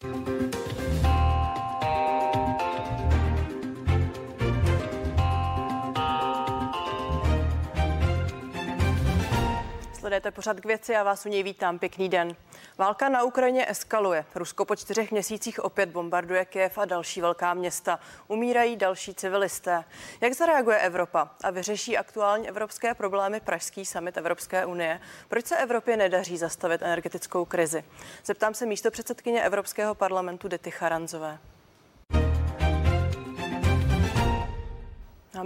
Thank you. Sledujete pořad k věci a vás u něj vítám. Pěkný den. Válka na Ukrajině eskaluje. Rusko po čtyřech měsících opět bombarduje Kiev a další velká města. Umírají další civilisté. Jak zareaguje Evropa a vyřeší aktuální evropské problémy Pražský summit Evropské unie? Proč se Evropě nedaří zastavit energetickou krizi? Zeptám se místo předsedkyně Evropského parlamentu Dety Charanzové.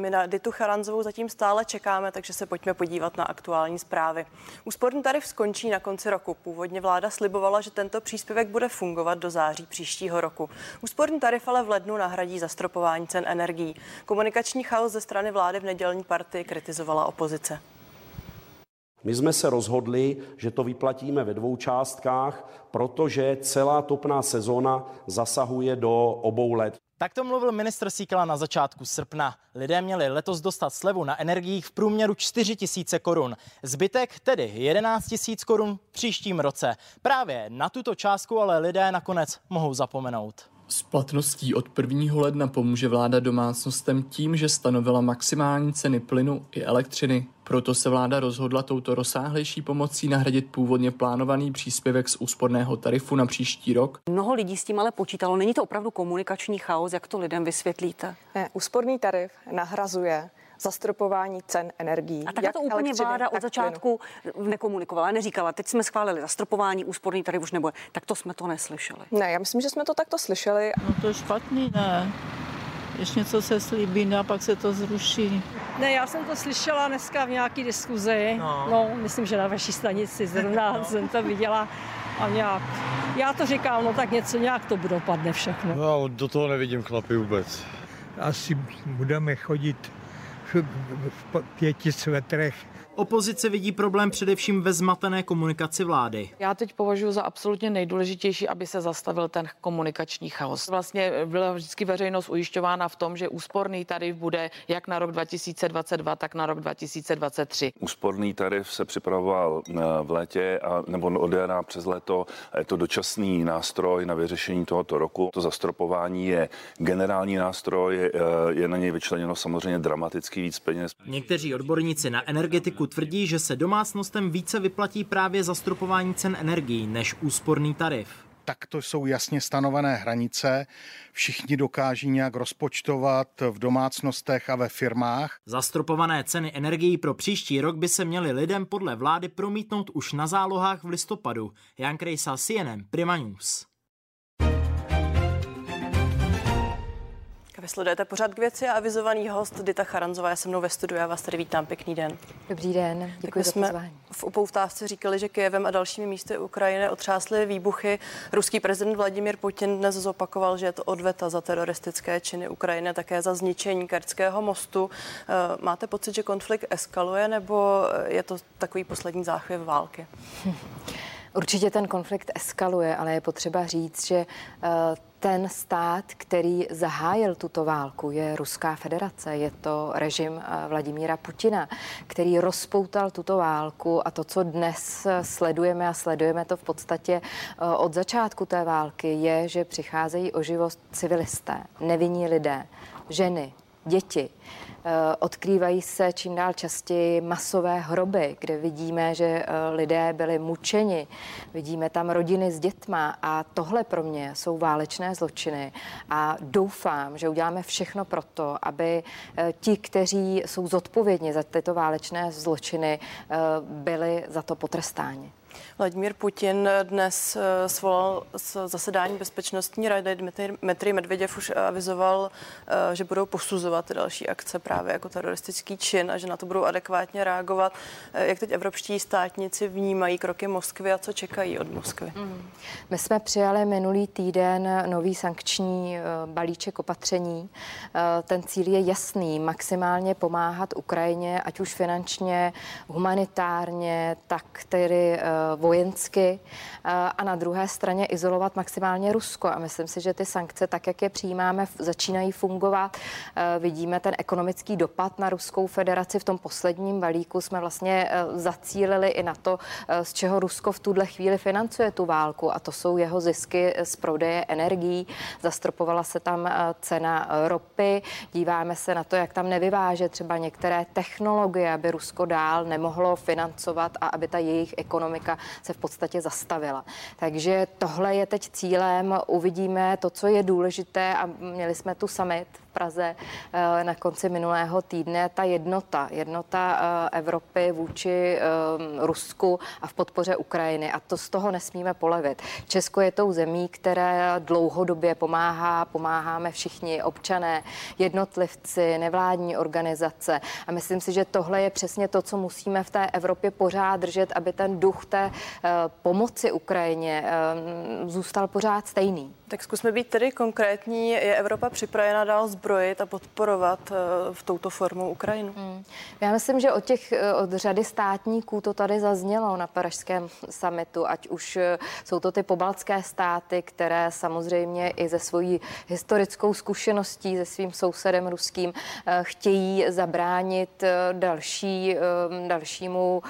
My na Ditu Charanzovou zatím stále čekáme, takže se pojďme podívat na aktuální zprávy. Úsporný tarif skončí na konci roku. Původně vláda slibovala, že tento příspěvek bude fungovat do září příštího roku. Úsporný tarif ale v lednu nahradí zastropování cen energií. Komunikační chaos ze strany vlády v nedělní partii kritizovala opozice. My jsme se rozhodli, že to vyplatíme ve dvou částkách, protože celá topná sezóna zasahuje do obou let. Tak to mluvil ministr Síkela na začátku srpna. Lidé měli letos dostat slevu na energiích v průměru 4 tisíce korun. Zbytek tedy 11 tisíc korun v příštím roce. Právě na tuto částku ale lidé nakonec mohou zapomenout. S platností od 1. ledna pomůže vláda domácnostem tím, že stanovila maximální ceny plynu i elektřiny. Proto se vláda rozhodla touto rozsáhlejší pomocí nahradit původně plánovaný příspěvek z úsporného tarifu na příští rok. Mnoho lidí s tím ale počítalo. Není to opravdu komunikační chaos, jak to lidem vysvětlíte? Ne, úsporný tarif nahrazuje zastropování cen energií. A tak to úplně vláda od začátku plynu. nekomunikovala, neříkala, teď jsme schválili zastropování, úsporný tarif už nebude. Tak to jsme to neslyšeli. Ne, já myslím, že jsme to takto slyšeli. No to je špatný, ne. Když něco se slíbí no a pak se to zruší. Ne, já jsem to slyšela dneska v nějaký diskuzi. No, no myslím, že na vaší stanici zrovna no. jsem to viděla. A nějak, já to říkám, no tak něco nějak to dopadne všechno. No, do toho nevidím chlapy vůbec. Asi budeme chodit v pěti svetrech Opozice vidí problém především ve zmatené komunikaci vlády. Já teď považuji za absolutně nejdůležitější, aby se zastavil ten komunikační chaos. Vlastně byla vždycky veřejnost ujišťována v tom, že úsporný tarif bude jak na rok 2022, tak na rok 2023. Úsporný tarif se připravoval eh, v létě a, nebo od jara přes léto. Je to dočasný nástroj na vyřešení tohoto roku. To zastropování je generální nástroj, je, je na něj vyčleněno samozřejmě dramaticky víc peněz. Někteří odborníci na energetiku tvrdí, že se domácnostem více vyplatí právě zastropování cen energií než úsporný tarif. Tak to jsou jasně stanovené hranice. Všichni dokáží nějak rozpočtovat v domácnostech a ve firmách. Zastropované ceny energií pro příští rok by se měly lidem podle vlády promítnout už na zálohách v listopadu. Jan Krejsa, CNN, Prima News. Sledujete pořád k věci a avizovaný host Dita Charanzová je se mnou ve studiu. Já vás tady vítám. Pěkný den. Dobrý den, děkuji za jsme v upoutávce říkali, že Kyjevem a dalšími místy Ukrajiny otřásly výbuchy. Ruský prezident Vladimír Putin dnes zopakoval, že je to odveta za teroristické činy Ukrajiny, také za zničení Kertského mostu. Eh, máte pocit, že konflikt eskaluje, nebo je to takový poslední záchvěv války? Určitě ten konflikt eskaluje, ale je potřeba říct, že eh, ten stát, který zahájil tuto válku, je Ruská federace. Je to režim eh, Vladimíra Putina, který rozpoutal tuto válku a to, co dnes eh, sledujeme a sledujeme to v podstatě od začátku té války, je, že přicházejí o život civilisté, nevinní lidé, ženy, děti. Eh, odkrývají se čím dál častěji masové hroby, kde vidíme, že eh, lidé byli mučeni. Vidíme tam rodiny s dětma a tohle pro mě jsou válečné zločiny a doufám, že uděláme všechno pro to, aby eh, ti, kteří jsou zodpovědní za tyto válečné zločiny, byli za to potrestáni. Vladimír Putin dnes eh, svolal zasedání bezpečnostní rady. Dmitry Medvěděv už avizoval, eh, že budou posuzovat další akce právě jako teroristický čin a že na to budou adekvátně reagovat. Eh, jak teď evropští státníci vnímají kroky Moskvy a co čekají od Moskvy? Mm. My jsme přijali minulý týden nový sankční balíček opatření. Ten cíl je jasný, maximálně pomáhat Ukrajině, ať už finančně, humanitárně, tak tedy vojensky a na druhé straně izolovat maximálně Rusko. A myslím si, že ty sankce, tak jak je přijímáme, začínají fungovat. Vidíme ten ekonomický dopad na Ruskou federaci. V tom posledním balíku jsme vlastně zacílili i na to, z čeho Rusko v tuhle chvíli financuje tu válku. A to jsou jeho zisky z prodeje energií. Zastropovala se tam cena ropy. Díváme se na to, jak tam nevyváže třeba některé technologie, aby Rusko dál nemohlo financovat a aby ta jejich ekonomika se v podstatě zastavila. Takže tohle je teď cílem. Uvidíme to, co je důležité a měli jsme tu summit Praze eh, na konci minulého týdne ta jednota, jednota eh, Evropy vůči eh, Rusku a v podpoře Ukrajiny. A to z toho nesmíme polevit. Česko je tou zemí, které dlouhodobě pomáhá, pomáháme všichni občané, jednotlivci, nevládní organizace. A myslím si, že tohle je přesně to, co musíme v té Evropě pořád držet, aby ten duch té pomoci Ukrajině zůstal pořád stejný. Tak zkusme být tedy konkrétní. Je Evropa připravena dál zbrojit a podporovat eh, v touto formou Ukrajinu? Hmm. Já myslím, že od těch eh, od řady státníků to tady zaznělo na Pařížském summitu, ať už eh, jsou to ty pobaltské státy, které samozřejmě i ze svojí historickou zkušeností se svým sousedem ruským chtějí zabránit další, dalšímu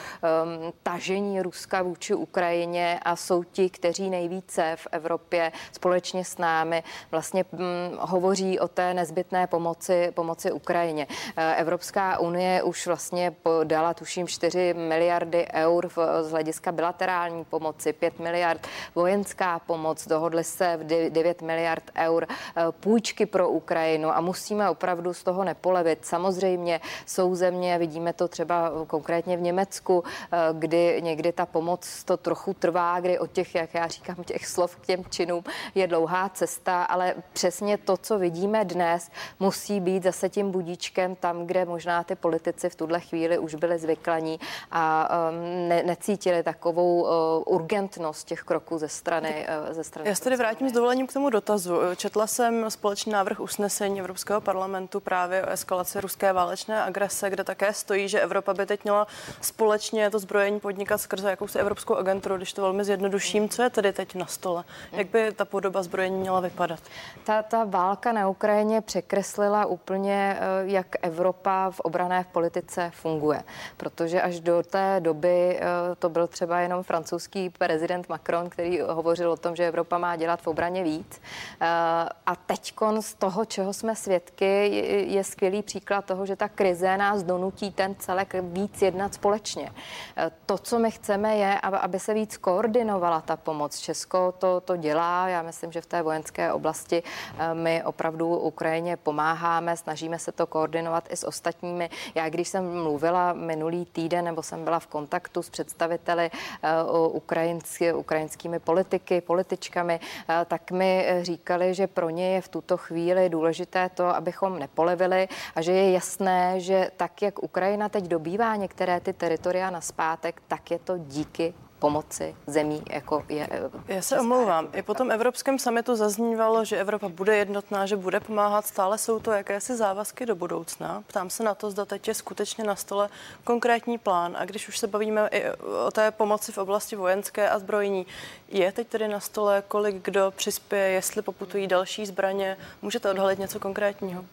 tažení Ruska vůči Ukrajině a jsou ti, kteří nejvíce v Evropě společně s námi vlastně hm, hovoří o té nezbytné pomoci, pomoci Ukrajině. Eh, Evropská unie už vlastně dala, tuším, 4 miliardy eur v, z hlediska bilaterální pomoci, 5 miliard vojenská pomoc, dohodli se v 9 miliard eur eh, půjčky pro Ukrajinu a musíme opravdu z toho nepolevit. Samozřejmě jsou země, vidíme to třeba konkrétně v Německu, eh, kdy někdy ta pomoc to trochu trvá, kdy od těch, jak já říkám, těch slov k těm činům je dlouhá cesta, ale přesně to, co vidíme dnes, musí být zase tím budíčkem tam, kde možná ty politici v tuhle chvíli už byli zvyklaní a um, ne, necítili takovou uh, urgentnost těch kroků ze strany. Uh, ze strany Já se tedy vrátím s dovolením k tomu dotazu. Četla jsem společný návrh usnesení Evropského parlamentu právě o eskalaci ruské válečné agrese, kde také stojí, že Evropa by teď měla společně to zbrojení podnikat skrze jakousi evropskou agenturu, když to velmi zjednoduším. Co je tedy teď na stole? Jak by ta podoba zbrojení měla vypadat? Ta, ta válka na Ukrajině přek překreslila úplně, eh, jak Evropa v obrané politice funguje. Protože až do té doby eh, to byl třeba jenom francouzský prezident Macron, který hovořil o tom, že Evropa má dělat v obraně víc. Eh, a teď z toho, čeho jsme svědky, je skvělý příklad toho, že ta krize nás donutí ten celek víc jednat společně. To, co my chceme, je, aby se víc koordinovala ta pomoc. Česko to, to dělá. Já myslím, že v té vojenské oblasti my opravdu Ukrajině pomáháme, snažíme se to koordinovat i s ostatními. Já, když jsem mluvila minulý týden, nebo jsem byla v kontaktu s představiteli uh, ukrajinský, ukrajinskými politiky, političkami, uh, tak mi říkali, že pro ně je v tuto chvíli důležité to, abychom nepolevili a že je jasné, že tak, jak Ukrajina teď dobývá některé ty teritoria na zpátek, tak je to díky pomoci zemí, jako je. Eh, Já se omlouvám. I po tom Evropském samitu zaznívalo, že Evropa bude jednotná, že bude pomáhat. Stále jsou to jakési závazky do budoucna. Ptám se na to, zda teď je skutečně na stole konkrétní plán. A když už se bavíme i o té pomoci v oblasti vojenské a zbrojní, je teď tedy na stole, kolik kdo přispěje, jestli poputují další zbraně? Můžete odhalit něco konkrétního?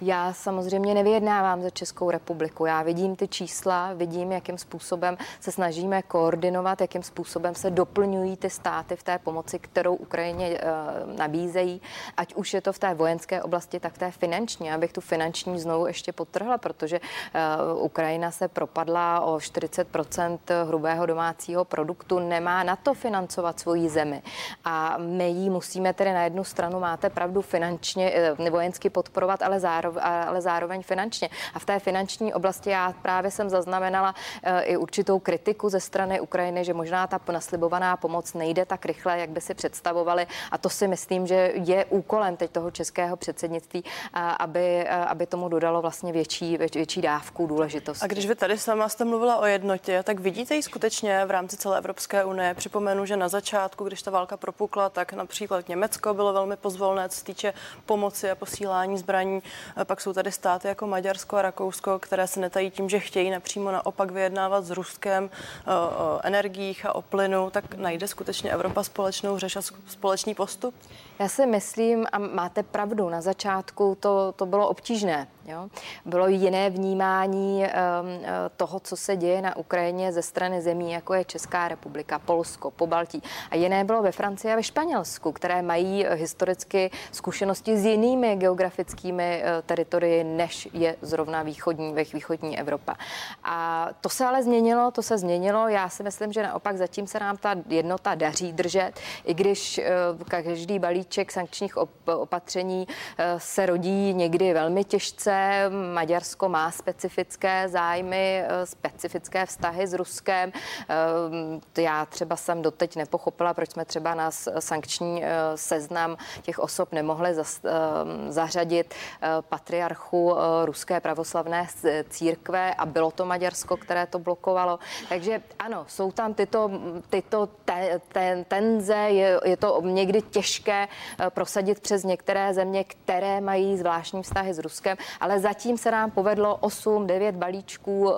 Já samozřejmě nevyjednávám za Českou republiku. Já vidím ty čísla, vidím, jakým způsobem se snažíme koordinovat, jakým způsobem se doplňují ty státy v té pomoci, kterou Ukrajině uh, nabízejí, ať už je to v té vojenské oblasti, tak v té finanční. Abych tu finanční znovu ještě potrhla, protože uh, Ukrajina se propadla o 40% hrubého domácího produktu, nemá na to financovat svoji zemi. A my ji musíme tedy na jednu stranu, máte pravdu, finančně, uh, vojensky podporovat, ale zároveň, ale zároveň finančně. A v té finanční oblasti já právě jsem zaznamenala uh, i určitou kritiku ze strany Ukrajiny, že možná ta naslibovaná pomoc nejde tak rychle, jak by si představovali. A to si myslím, že je úkolem teď toho českého předsednictví, aby, aby tomu dodalo vlastně větší, větší dávku důležitosti. A když vy tady sama jste mluvila o jednotě, tak vidíte ji skutečně v rámci celé Evropské unie. Připomenu, že na začátku, když ta válka propukla, tak například Německo bylo velmi pozvolné, co se týče pomoci a posílání zbraní. Pak jsou tady státy jako Maďarsko a Rakousko, které se netají tím, že chtějí napřímo naopak vyjednávat s Ruskem energií energiích a o plynu, tak najde skutečně Evropa společnou řeš a společný postup? Já si myslím, a máte pravdu, na začátku to, to bylo obtížné. Jo? Bylo jiné vnímání um, toho, co se děje na Ukrajině ze strany zemí, jako je Česká republika, Polsko, Pobaltí. A jiné bylo ve Francii a ve Španělsku, které mají eh, historicky zkušenosti s jinými geografickými uh, teritorii, než je zrovna východní, východní Evropa. A to se ale změnilo, to se změnilo. Já si myslím, že naopak zatím se nám ta jednota daří držet, i když uh, každý balíček sankčních op- opatření uh, se rodí někdy velmi těžce. Maďarsko má specifické zájmy, eh, specifické vztahy s Ruskem. Eh, já třeba jsem doteď nepochopila, proč jsme třeba na sankční eh, seznam těch osob nemohli zařadit patriarchu Ruské pravoslavné církve a bylo to Maďarsko, které to blokovalo. Takže ano, jsou tam tyto, tyto te, ten, tenze, je, je to někdy těžké prosadit přes některé země, které mají zvláštní vztahy s Ruskem, ale zatím se nám povedlo 8-9 balíčků eh,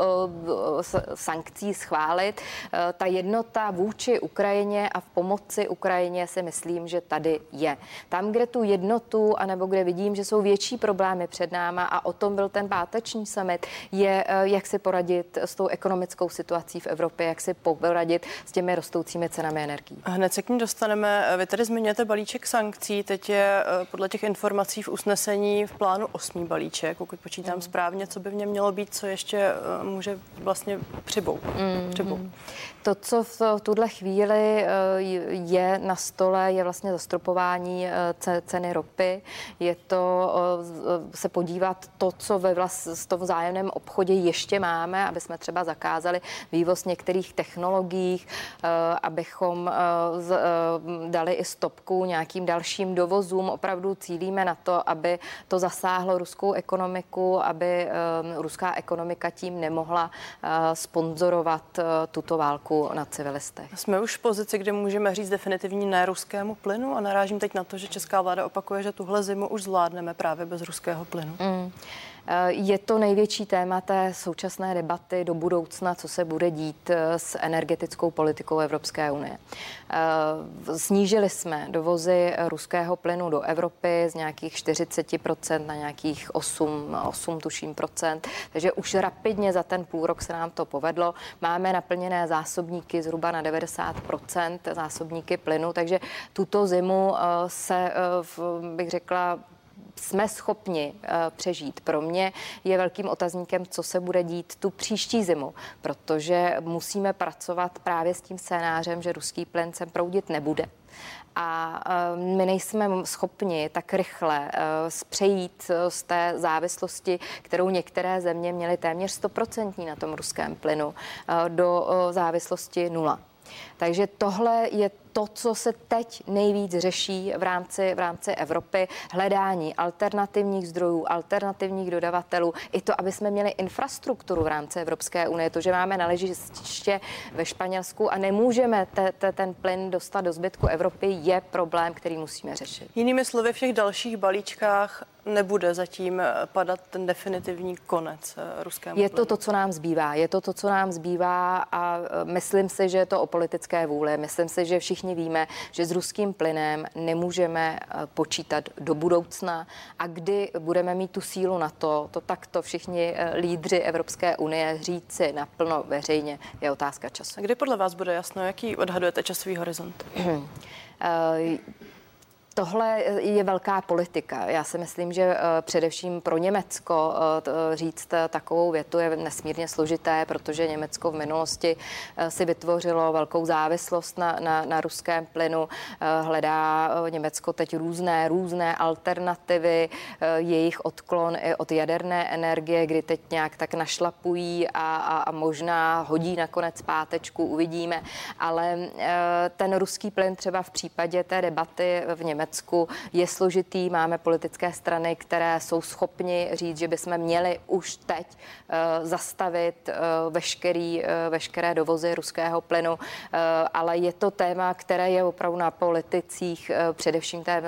sankcí schválit. Eh, ta jednota vůči Ukrajině a v pomoci Ukrajině si myslím, že tady je. Tam, kde tu jednotu, anebo kde vidím, že jsou větší problémy před náma a o tom byl ten páteční summit, je, eh, jak si poradit s tou ekonomickou situací v Evropě, jak si poradit s těmi rostoucími cenami energií. Hned se k ní dostaneme. Vy tady zmiňujete balíček sankcí. Teď je podle těch informací v usnesení v plánu osmý balíček pokud počítám mm. správně, co by v něm mělo být, co ještě eh, může vlastně přibout. Mm. přibout. To, co v tuhle chvíli eh, je na stole, je vlastně zastropování eh, ceny ropy. Je to se podívat to, co ve vlast, v tom vzájemném obchodě ještě máme, aby jsme třeba zakázali vývoz některých technologií, abychom dali i stopku nějakým dalším dovozům. Opravdu cílíme na to, aby to zasáhlo ruskou ekonomiku aby ruská ekonomika tím nemohla eh, sponzorovat eh, tuto válku na civilistech. Jsme už v pozici, kde můžeme říct definitivní ne ruskému plynu a narážím teď na to, že česká vláda opakuje, že tuhle zimu už zvládneme právě bez ruského plynu. Mm. Eh, je to největší téma té současné debaty do budoucna, co se bude dít eh, s energetickou politikou Evropské unie. Eh, snížili jsme dovozy ruského plynu do Evropy z nějakých 40% na nějakých 8, 8 tuším procent, takže už rapidně za ten půl rok se nám to povedlo. Máme naplněné zásobníky zhruba na 90% zásobníky plynu, takže tuto zimu se, bych řekla, jsme schopni uh, přežít. Pro mě je velkým otazníkem, co se bude dít tu příští zimu, protože musíme pracovat právě s tím scénářem, že ruský plyn sem proudit nebude a eh, my nejsme schopni tak rychle eh, přejít z té závislosti, kterou některé země měly téměř stoprocentní na tom ruském plynu, do závislosti nula. Takže tohle je to, co se teď nejvíc řeší v rámci, v rámci Evropy, hledání alternativních zdrojů, alternativních dodavatelů, i to, aby jsme měli infrastrukturu v rámci Evropské unie. To, že máme naležiště ve Španělsku a nemůžeme te, te, ten plyn dostat do zbytku Evropy, je problém, který musíme řešit. Jinými slovy, v těch dalších balíčkách nebude zatím padat ten definitivní konec eh, ruskému Je to to, co nám zbývá. Je to to, co nám zbývá a eh, myslím si, že je to o politické vůli. Myslím si, že všichni víme, že s ruským plynem nemůžeme eh, počítat do budoucna a kdy budeme mít tu sílu na to, to takto všichni lídři Evropské unie říci naplno veřejně, je otázka času. Kdy podle vás bude jasno, jaký odhadujete časový horizont? Tohle je velká politika. Já si myslím, že eh, především pro Německo eh, říct takovou větu je nesmírně složité, protože Německo v minulosti eh, si vytvořilo velkou závislost na, na, na ruském plynu. Hledá Německo teď různé, různé alternativy, jejich odklon i od jaderné energie, kdy teď nějak tak našlapují a, a, a možná hodí nakonec pátečku, uvidíme. Ale ten ruský plyn třeba v případě té debaty v Německu Německu je složitý. Máme politické strany, které jsou schopni říct, že bychom měli už teď uh, zastavit uh, veškerý, uh, veškeré dovozy ruského plynu, ale je to téma, které je opravdu na politicích, především té,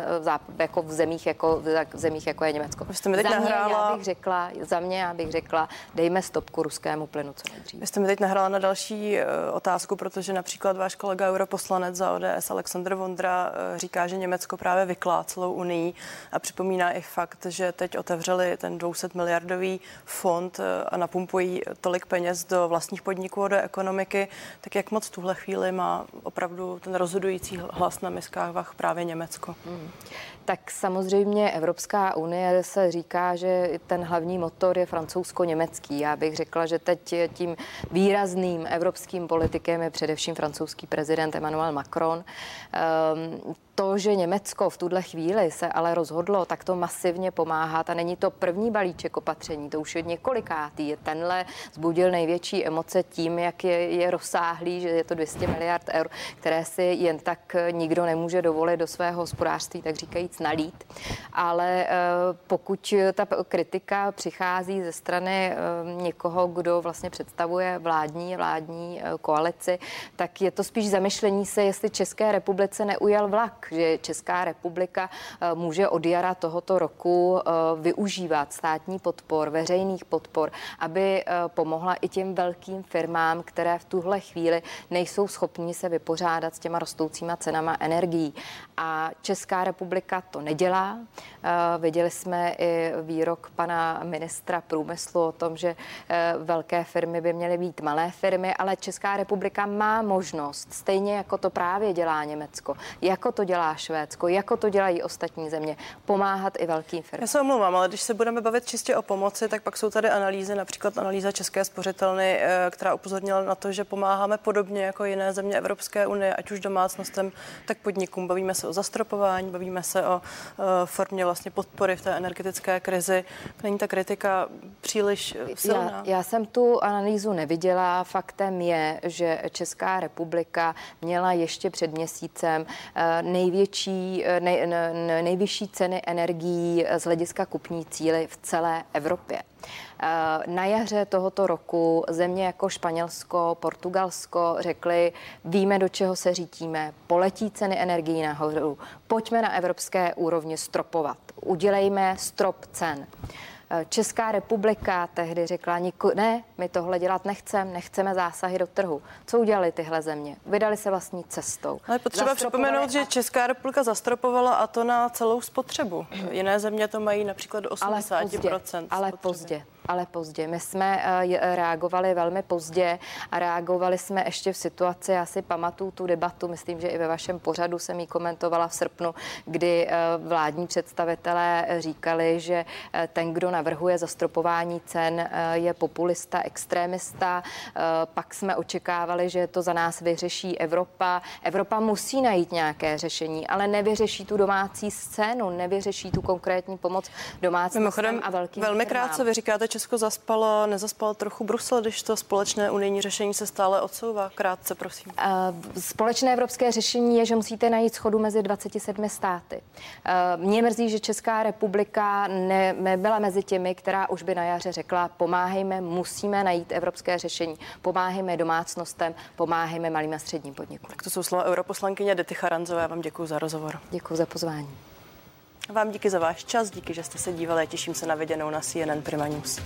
jako v zemích, jako, v zemích, jako je Německo. Jste mi teď za mě, nahrála... já bych řekla, za mě já bych řekla, dejme stopku ruskému plynu co nejdříve. Vy jste mi teď nahrála na další otázku, protože například váš kolega europoslanec za ODS Aleksandr Vondra říká, že Německo právě vyklá celou unii a připomíná i fakt, že teď otevřeli ten 200 miliardový fond a napumpují tolik peněz do vlastních podniků a do ekonomiky, tak jak moc tuhle chvíli má opravdu ten rozhodující hlas na miskách právě Německo? Hmm. Tak samozřejmě Evropská unie se říká, že ten hlavní motor je francouzsko-německý. Já bych řekla, že teď tím výrazným evropským politikem je především francouzský prezident Emmanuel Macron. To, že Německo v tuhle chvíli se ale rozhodlo takto masivně pomáhat a není to první balíček opatření, to už je několikátý. Tenhle zbudil největší emoce tím, jak je, je rozsáhlý, že je to 200 miliard eur, které si jen tak nikdo nemůže dovolit do svého hospodářství, tak říkajíc nalít. Ale eh, pokud ta kritika přichází ze strany eh, někoho, kdo vlastně představuje vládní, vládní eh, koalici, tak je to spíš zamyšlení se, jestli České republice neujel vlak že Česká republika eh, může od jara tohoto roku eh, využívat státní podpor, veřejných podpor, aby eh, pomohla i těm velkým firmám, které v tuhle chvíli nejsou schopni se vypořádat s těma rostoucíma cenama energií. A Česká republika to nedělá. Viděli jsme i výrok pana ministra průmyslu o tom, že velké firmy by měly být malé firmy, ale Česká republika má možnost, stejně jako to právě dělá Německo, jako to dělá dělá Švédsko, jako to dělají ostatní země, pomáhat i velkým firmám. Já se omlouvám, ale když se budeme bavit čistě o pomoci, tak pak jsou tady analýzy, například analýza České spořitelny, eh, která upozornila na to, že pomáháme podobně jako jiné země Evropské unie, ať už domácnostem, tak podnikům. Bavíme se o zastropování, bavíme se o eh, formě vlastně podpory v té energetické krizi. Není ta kritika příliš silná? Já, já jsem tu analýzu neviděla. Faktem je, že Česká republika měla ještě před měsícem eh, nej největší, eh, nej, nejvyšší ceny energií z hlediska kupní cíly v celé Evropě. Eh, na jaře tohoto roku země jako Španělsko, Portugalsko řekly, víme, do čeho se řítíme, poletí ceny energií nahoru, pojďme na evropské úrovni stropovat, udělejme strop cen. Eh, Česká republika tehdy řekla, ne, my tohle dělat nechceme, nechceme zásahy do trhu. Co udělali tyhle země? Vydali se vlastní cestou. Ale potřeba připomenout, a... že Česká republika zastropovala a to na celou spotřebu. Jiné země to mají například do 80%. Ale pozdě. Ale pozdě ale pozdě. My jsme eh, reagovali velmi pozdě a reagovali jsme ještě v situaci, já si pamatuju tu debatu, myslím, že i ve vašem pořadu jsem ji komentovala v srpnu, kdy eh, vládní představitelé říkali, že eh, ten, kdo navrhuje zastropování cen, je populista, extrémista. Pak jsme očekávali, že to za nás vyřeší Evropa. Evropa musí najít nějaké řešení, ale nevyřeší tu domácí scénu, nevyřeší tu konkrétní pomoc domácnostem a velkým Velmi krátce vy říkáte Česko zaspalo, nezaspal trochu Brusel, když to společné unijní řešení se stále odsouvá? Krátce, prosím. Uh, společné evropské řešení je, že musíte najít schodu mezi 27 státy. Uh, mě mrzí, že Česká republika ne, nebyla mezi těmi, která už by na jaře řekla, pomáhejme, musíme najít evropské řešení, pomáhejme domácnostem, pomáhejme malým a středním podnikům. Tak to jsou slova europoslankyně Dety Charanzové. Já vám děkuji za rozhovor. Děkuji za pozvání. Vám díky za váš čas, díky, že jste se dívali. Těším se na viděnou na CNN Prima News.